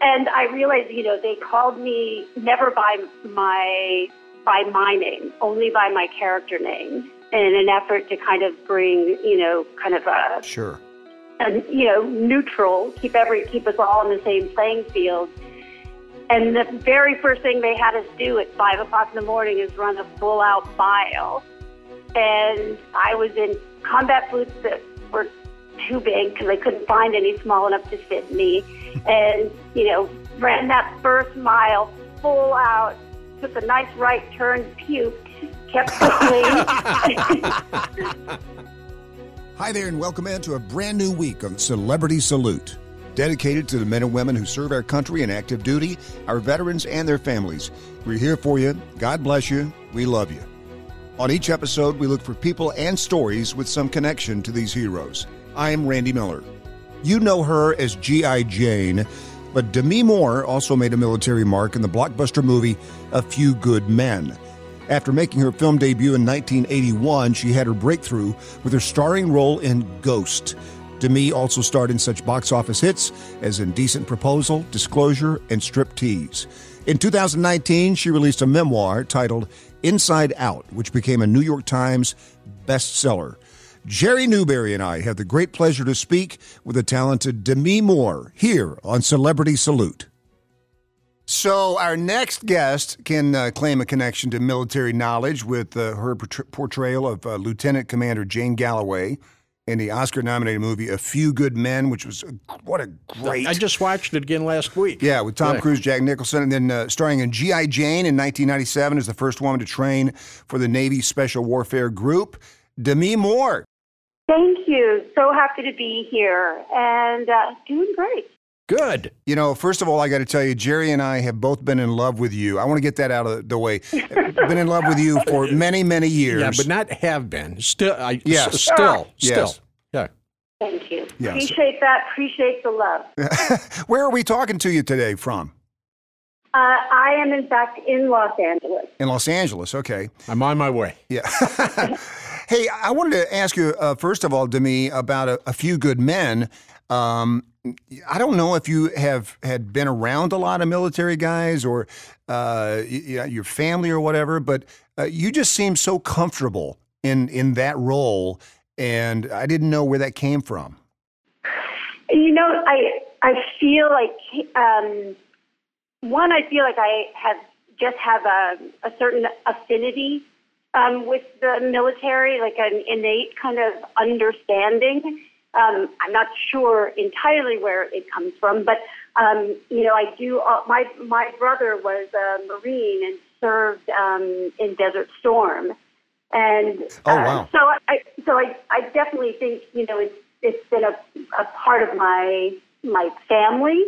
and I realized, you know, they called me never by my by my name, only by my character name, in an effort to kind of bring, you know, kind of a Sure. and you know neutral keep every keep us all on the same playing field and the very first thing they had us do at five o'clock in the morning is run a full out mile and i was in combat boots that were too big because i couldn't find any small enough to fit me and you know ran that first mile full out took a nice right turn puked kept going Hi there, and welcome into a brand new week of Celebrity Salute, dedicated to the men and women who serve our country in active duty, our veterans, and their families. We're here for you. God bless you. We love you. On each episode, we look for people and stories with some connection to these heroes. I am Randy Miller. You know her as G.I. Jane, but Demi Moore also made a military mark in the blockbuster movie A Few Good Men. After making her film debut in 1981, she had her breakthrough with her starring role in Ghost. Demi also starred in such box office hits as Indecent Proposal, Disclosure, and Striptease. In 2019, she released a memoir titled Inside Out, which became a New York Times bestseller. Jerry Newberry and I have the great pleasure to speak with the talented Demi Moore here on Celebrity Salute. So, our next guest can uh, claim a connection to military knowledge with uh, her portrayal of uh, Lieutenant Commander Jane Galloway in the Oscar nominated movie A Few Good Men, which was a, what a great. I just watched it again last week. yeah, with Tom Yeah. Cruise, Jack Nicholson, and then uh, starring in G.I. Jane in 1997 as the first woman to train for the Navy Special Warfare Group. Demi Moore. Thank you. So happy to be here and uh, doing great. Good. You know, first of all, I got to tell you, Jerry and I have both been in love with you. I want to get that out of the way. been in love with you for many, many years. Yeah, but not have been. Still, I, Yes. s- still, Yes. still. Yeah. Thank you. Yes. Appreciate that. Appreciate the love. Where are we talking to you today from? Uh, I am, in fact, in Los Angeles. In Los Angeles. Okay. I'm on my way. Yeah. hey, I wanted to ask you, uh, first of all, Demi, about a, a few good men. Um, I don't know if you have had been around a lot of military guys or uh, your family or whatever, but uh, you just seem so comfortable in in that role, and I didn't know where that came from. You know, I I feel like um, one, I feel like I have just have a, a certain affinity um, with the military, like an innate kind of understanding. Um, I'm not sure entirely where it comes from, but um, you know, I do. Uh, my my brother was a Marine and served um, in Desert Storm, and Oh, uh, wow. so I so I, I definitely think you know it's it's been a, a part of my my family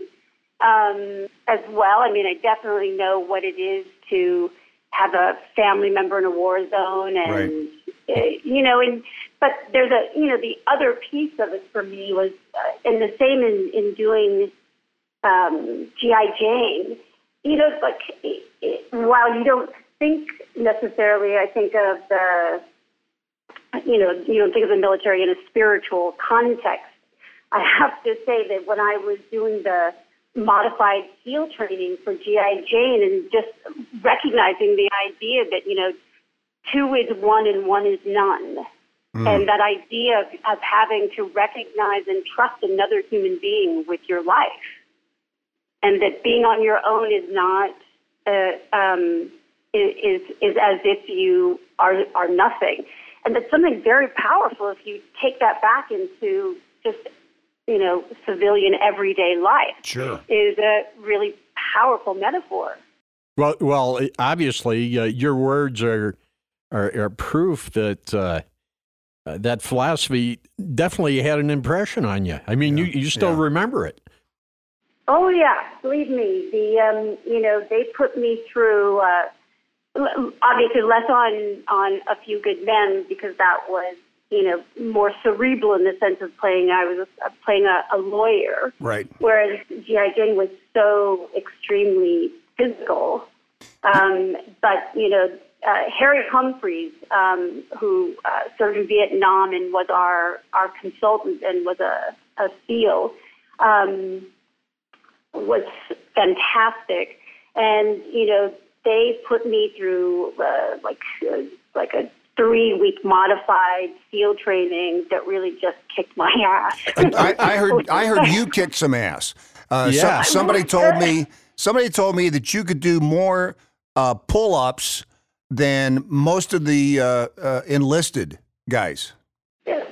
um, as well. I mean, I definitely know what it is to have a family member in a war zone, and Right. uh, you know, and but there's a you know the other piece of it for me was, uh, and the same in in doing um, GI Jane. You know, like it, it, while you don't think necessarily, I think of the you know, you don't think of the military in a spiritual context. I have to say that when I was doing the modified SEAL training for GI Jane and just recognizing the idea that, you know, two is one and one is none. And that idea of, of having to recognize and trust another human being with your life. And that being on your own is not, uh, um, is, is as if you are, are nothing and that's something very powerful if you take that back into just you know civilian everyday life Sure. is a really powerful metaphor Well, well, obviously, uh, your words are are, are proof that uh, uh, that philosophy definitely had an impression on you. I mean, you you still yeah. remember it. oh yeah believe me the um you know they put me through uh obviously less on on a few good men because that was you know more cerebral in the sense of playing i was uh, playing a, a lawyer Right. whereas GI Jane was so extremely physical. Um, but you know, uh, Harry Humphries, um, who uh, served in Vietnam and was our our consultant and was a, a SEAL, um, was fantastic, and you know they put me through uh, like uh, like a three week modified field training that really just kicked my ass. I, I, heard I heard you kick some ass. Uh, Yeah. so- somebody told me somebody told me that you could do more uh, pull ups than most of the uh, uh, enlisted guys.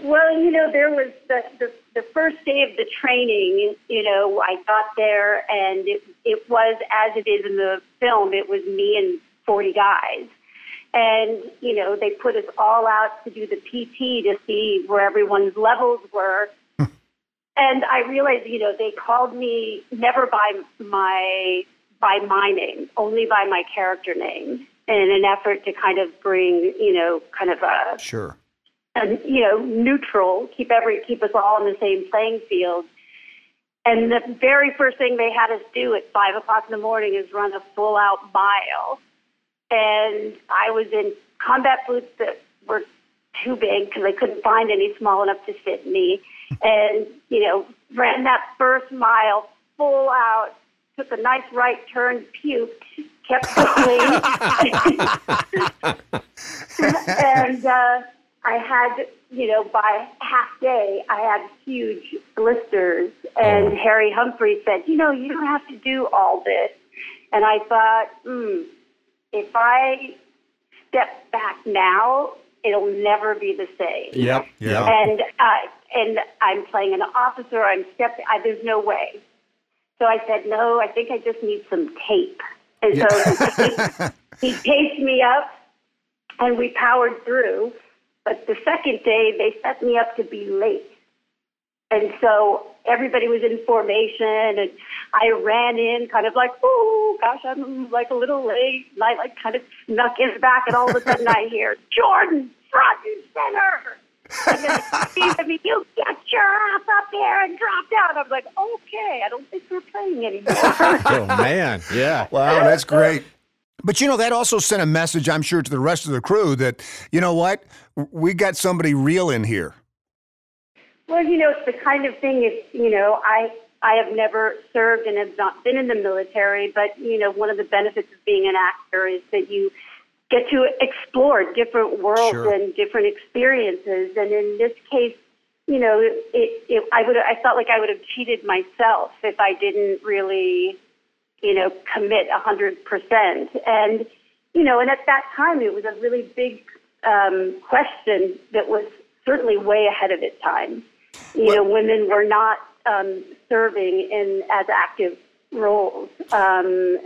Well, you know, there was the, the the first day of the training. You know, I got there, and it it was as it is in the film. It was me and forty guys, and you know, they put us all out to do the PT to see where everyone's levels were. and I realized, you know, they called me never by my by my name, only by my character name, in an effort to kind of bring, you know, kind of a Sure. and you know neutral, keep every keep us all on the same playing field. And the very first thing they had us do at five o'clock in the morning is run a full out mile. And I was in combat boots that were too big because I couldn't find any small enough to fit me. And you know, ran that first mile full out, took a nice right turn, puked, kept going. and uh, I had, you know, by half day, I had huge blisters. And Harry Humphrey said, you know, you don't have to do all this. And I thought, hmm, if I step back now, it'll never be the same. Yep. Yeah. And uh, and I'm playing an officer. I'm stepping. I, there's no way. So I said, no. I think I just need some tape. And so he, he taped me up, and we powered through. But the second day, they set me up to be late. And so everybody was in formation, and I ran in, kind of like, oh gosh, I'm like a little late. And I like kind of snuck in back, and all of a sudden I hear Jordan front and center. And then Steve, I mean, you get your ass up there and drop down. I'm like, okay, I don't think we're playing anymore. Oh man, yeah. Wow, that's great. But you know, that also sent a message, I'm sure, to the rest of the crew that, you know what, we got somebody real in here. Well, you know, it's the kind of thing. If you know, I I have never served and have not been in the military, but you know, one of the benefits of being an actor is that you get to explore different worlds Sure. and different experiences. And in this case, you know, it, it I would I felt like I would have cheated myself if I didn't really, you know, commit a hundred percent. And you know, and at that time, it was a really big um, question that was certainly way ahead of its time. You know, women were not um, serving in as active roles um,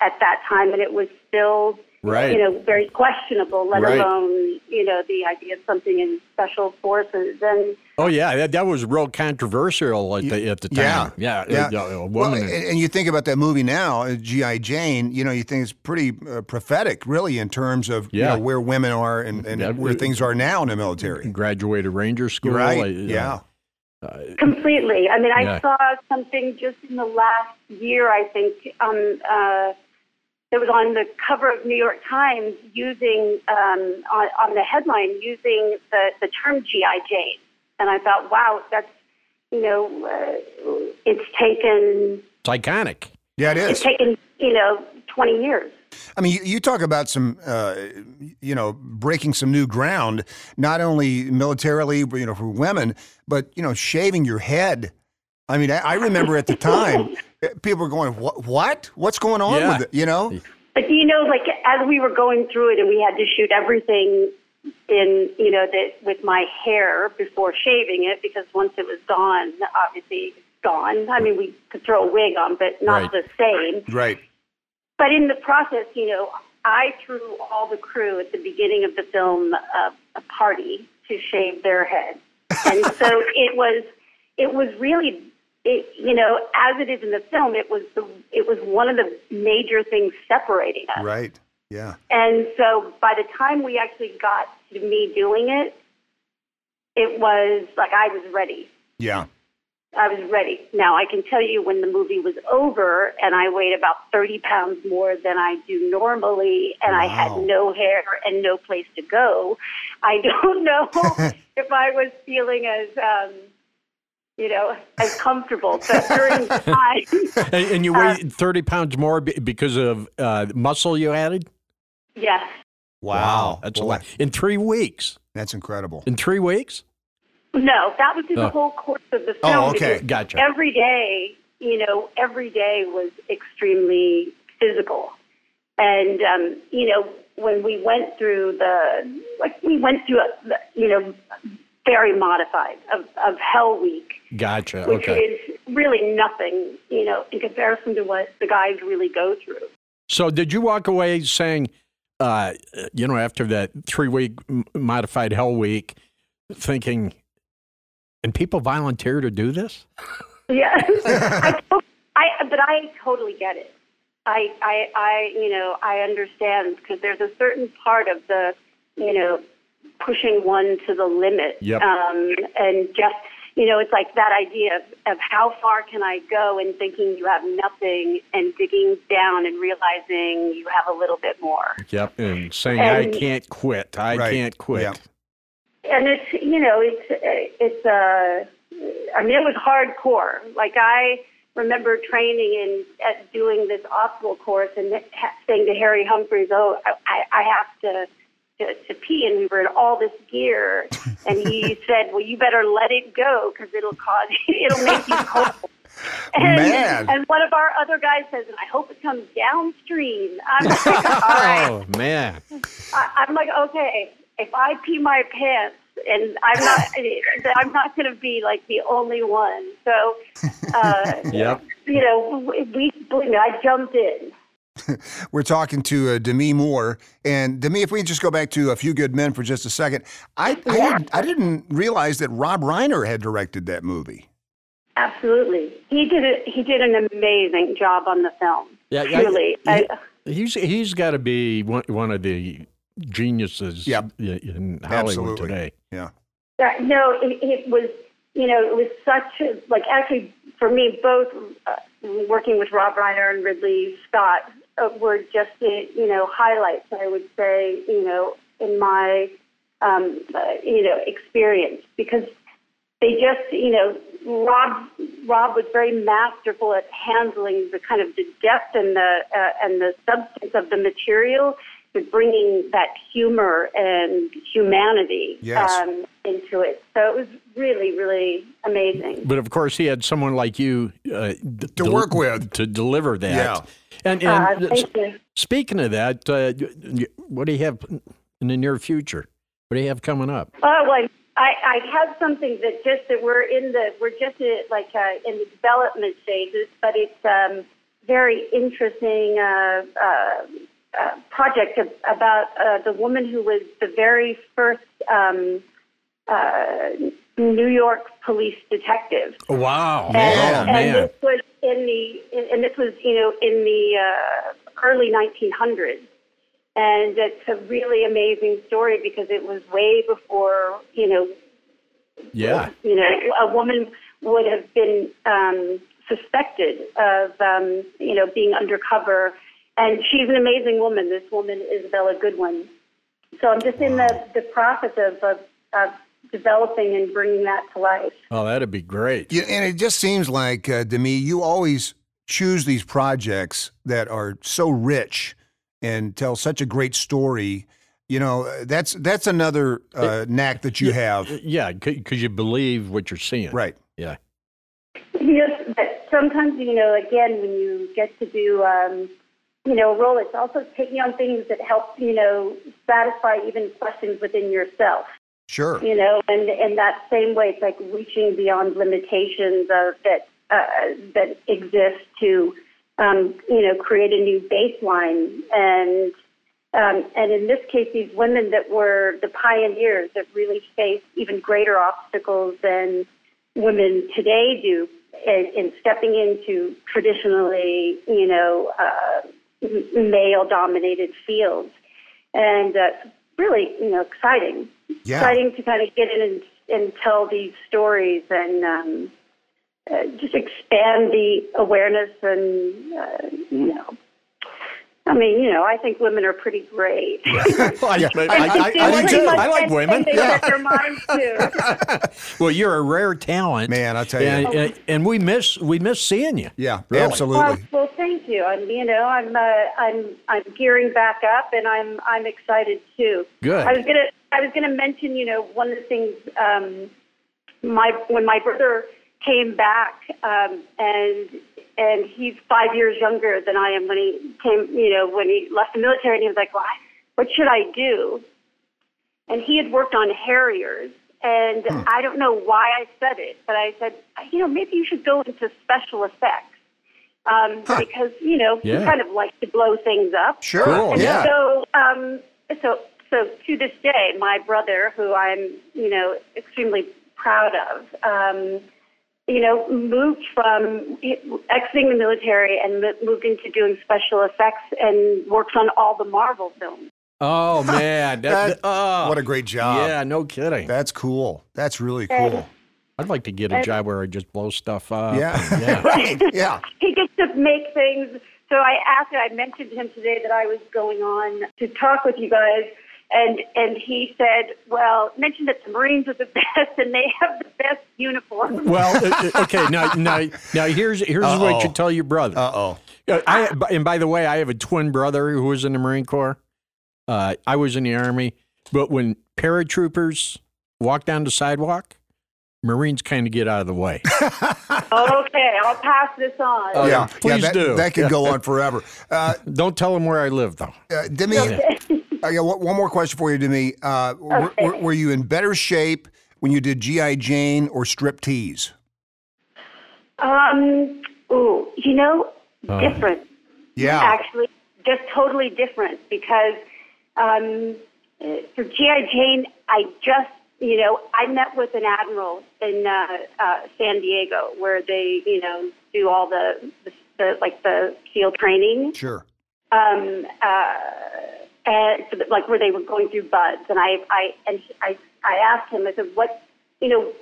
at that time, and it was still, Right. you know, very questionable. Let Right. alone, you know, the idea of something in special forces. And Oh yeah, that, that was real controversial at the at the time. Yeah, yeah. uh, a Well, woman. and, and you think about that movie now, uh, G.I. Jane, you know, you think it's pretty uh, prophetic, really, in terms of Yeah. you know, where women are and, and Yeah. where things are now in the military. graduated Ranger School. Right. uh, yeah. Completely. I mean, I Yeah. saw something just in the last year, I think, um, uh, that was on the cover of New York Times using, um, on, on the headline, using the, the term G.I. Jane. And I thought, wow, that's, you know, uh, it's taken, It's iconic. Yeah, it is. it's taken, you know, 20 years. I mean, you, you talk about some, uh, you know, breaking some new ground, not only militarily, you know, for women, but, you know, shaving your head. I mean, I, I remember at the time, uh, people were going, what? What? What's going on Yeah. with it? You know? But you know, like as we were going through it, and we had to shoot everything in, you know, that with my hair before shaving it, because once it was gone, obviously it's gone. I mean, we could throw a wig on, but not Right. the same. Right. But in the process, you know, I threw all the crew at the beginning of the film uh, a party to shave their heads, and so it was, it was really, it, you know, as it is in the film, it was the, it was one of the major things separating us. Right. Yeah. And so by the time we actually got to me doing it, it was like I was ready. Yeah. I was ready. Now I can tell you when the movie was over and I weighed about 30 pounds more than I do normally and I had no hair and no place to go. I don't know if I was feeling as, um, you know, as comfortable. But during the time, And, and you weighed 30 pounds more because of uh, muscle you added? yes, Wow. That's a lot. In three weeks. That's incredible. In three weeks? No, that was through Oh. the whole course of the film. Oh, okay. because Gotcha. Every day, you know, every day was extremely physical, and um, you know, when we went through the, like, we went through, a, you know, very modified of, of Hell Week. Gotcha. which Okay. is really nothing, you know, in comparison to what the guys really go through. So did you walk away saying, uh, you know, after that three week modified hell week, thinking, and people volunteer to do this? Yes. I, I, but I totally get it. I, I, I, you know, I understand because there's a certain part of the, you know, pushing one to the limit, Yep. um, and just, you know, it's like that idea of, of how far can I go and thinking you have nothing and digging down and realizing you have a little bit more. Yep. And saying, I can't quit. I Right. can't quit. Yeah. And it's you know it's it's uh I mean it was hardcore. Like I remember training and at doing this obstacle course and saying to Harry Humphries, "Oh, I, I have to." To, to pee, and we were in all this gear, and he said, "Well, you better let it go because it'll cause it'll make you cold." And, Man. and one of our other guys says, "And I hope it comes downstream." I'm like, "All right." Oh, man. I, I'm like, okay, if I pee my pants, and I'm not, I'm not going to be like the only one. So, uh, Yep. you know, we, we believe me, I jumped in. We're talking to uh, Demi Moore, and Demi, if we just go back to A Few Good Men for just a second, I I, had, I didn't realize that Rob Reiner had directed that movie. Absolutely, he did it. He did an amazing job on the film. Yeah, yeah, Truly, he- I, He's he's got to be one, one of the geniuses Yep. in Hollywood Absolutely. today. Yeah. Uh, no, it, it was, you know, it was such a, like, actually, for me, both uh, working with Rob Reiner and Ridley Scott uh, were just, the, you know, highlights, I would say, you know, in my, um, uh, you know, experience because they just, you know, Rob Rob was very masterful at handling the kind of the depth and the uh, and the substance of the material, but bringing that humor and humanity Yes. um, into it. So it was really, really amazing. But of course, he had someone like you uh, d- To work with. to deliver that. Yeah. And, Uh, and thank you. speaking of that, uh, what do you have in the near future? What do you have coming up? Oh, well, I, I have something that just that we're in the we're just uh, like uh, in the development phases, but it's um, very interesting uh, project of, about uh, the woman who was the very first um, uh, New York police detective. Wow, And, oh, and man. this was in the and this was you know in the uh, early 1900s, and it's a really amazing story because it was way before you know Yeah, you know a woman would have been um, suspected of um, you know being undercover, and she's an amazing woman. This woman Isabella Goodwin. So I'm just in the the process of, of of developing and bringing that to life. oh, that'd be great. Yeah, and it just seems like, uh, me you always choose these projects that are so rich and tell such a great story. You know, uh, that's that's another uh, knack that you have. Yeah, because you believe what you're seeing. Right. Yeah. Yes, but sometimes, you know, again, when you get to do, um, you know, role, it's also taking on things that help, you know, satisfy even questions within yourself, Sure. you know, and in that same way, it's like reaching beyond limitations of, that uh, that exist to, um, you know, create a new baseline. And um, and in this case, these women that were the pioneers that really faced even greater obstacles than women today do in, in stepping into traditionally, you know, uh, male-dominated fields, and uh, really, you know, exciting. Yeah. Exciting to kind of get in and, and tell these stories and um, uh, just expand the awareness and, uh, you know, I mean, you know, I think women are pretty great. I, I, I- I, I I do do. too. I like and, women. And they set their minds too. Well, you're a rare talent, Man, I'll tell you. and, and, and we miss we miss seeing you. Yeah, Really. absolutely. Well, thank you. I'm, you know, I'm, uh, I'm, I'm gearing back up, and I'm, I'm excited too. Good. I was gonna, I was gonna mention, you know, one of the things, um, my when my brother came back, um, and and he's five years younger than I am when he came, you know, when he left the military, and he was like, well, what should I do? And he had worked on Harriers, and Hmm. I don't know why I said it, but I said, you know, maybe you should go into special effects. Um, because you know Yeah. he kind of likes to blow things up. Sure. Cool, And yeah. So, um, so, so to this day, my brother, who I'm, you know, extremely proud of, um, you know, moved from exiting the military and moved into doing special effects and works on all the Marvel films. Oh man, that, That- oh, what a great job. yeah, no kidding. That's cool. That's really And- cool. I'd like to get a job where I just blow stuff up. Yeah. yeah. right. Yeah. he gets to make things. So I asked him, I mentioned to him today that I was going on to talk with you guys, and and he said, well, mentioned that the Marines are the best and they have the best uniforms. Well, uh, uh, okay. Now, now, now, here's here's Uh-oh. what you tell your brother. Uh oh. I and by the way, I have a twin brother who was in the Marine Corps. Uh, I was in the Army, but when paratroopers walk down the sidewalk, Marines kind of get out of the way. okay, I'll pass this on. Oh, yeah. please yeah, that, do. That could go on forever. Uh, Don't tell them where I live, though. uh, Demi, I got one one more question for you, Demi. Uh, were, were, were you in better shape when you did GI Jane or Striptease? Um, ooh, you know, Oh. different. Yeah. Actually, just totally different because um, uh, for GI Jane, I just you know I met with an admiral in uh, uh, San Diego where they you know do all the, the, the like the SEAL training. Sure. um, uh, and so that, like where they were going through BUD/S, and I, I, and I, I asked him, I said, what, you know,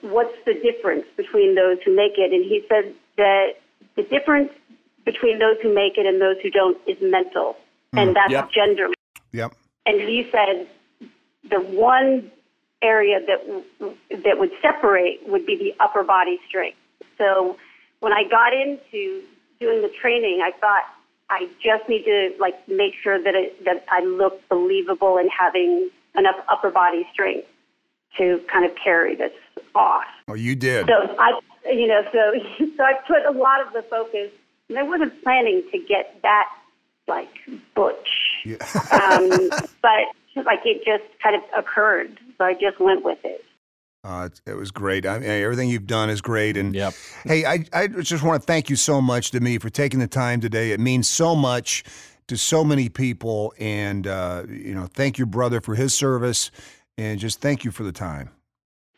what's the difference between those who make it? And he said that the difference between those who make it and those who don't is mental, and that's Yep. gender. Yep. And he said the one area that that would separate would be the upper body strength. So when I got into doing the training, I thought I just need to like make sure that it, that I look believable and having enough upper body strength to kind of carry this off. Oh, you did. So I, you know, so so I put a lot of the focus. And I wasn't planning to get that like butch, Yeah. um, but like it just kind of occurred. So I just went with it. Uh, it, it was great. I mean, everything you've done is great. And Yep. hey, I, I just want to thank you so much Demi for taking the time today. It means so much to so many people. And, uh, you know, thank your brother for his service. And just thank you for the time.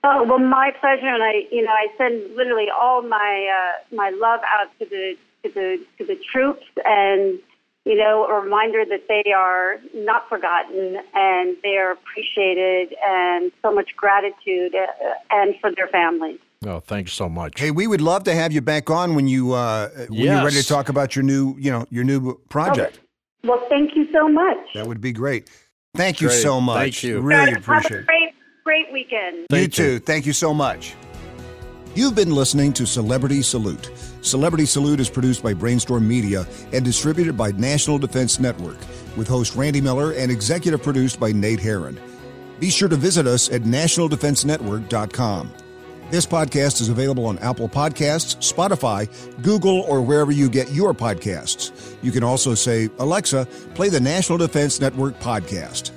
Oh well, my pleasure, and I, you know, I send literally all my uh, my love out to the to the to the troops, and you know, a reminder that they are not forgotten and they are appreciated, and so much gratitude, uh, and for their families. Oh, thanks so much. Hey, we would love to have you back on when you uh, when you're ready to talk about your new, you know, your new project. Well, thank you so much. That would be great. Thank you Great. so much. Thank you. Really Guys, appreciate have a it. great great weekend. you Thank too. Thank you so much. You've been listening to Celebrity Salute. Celebrity Salute is produced by Brainstorm Media and distributed by National Defense Network, with host Randy Miller and executive produced by Nate Herron. Be sure to visit us at nationaldefensenetwork.com. This podcast is available on Apple Podcasts, Spotify, Google, or wherever you get your podcasts. You can also say, Alexa, play the National Defense Network podcast.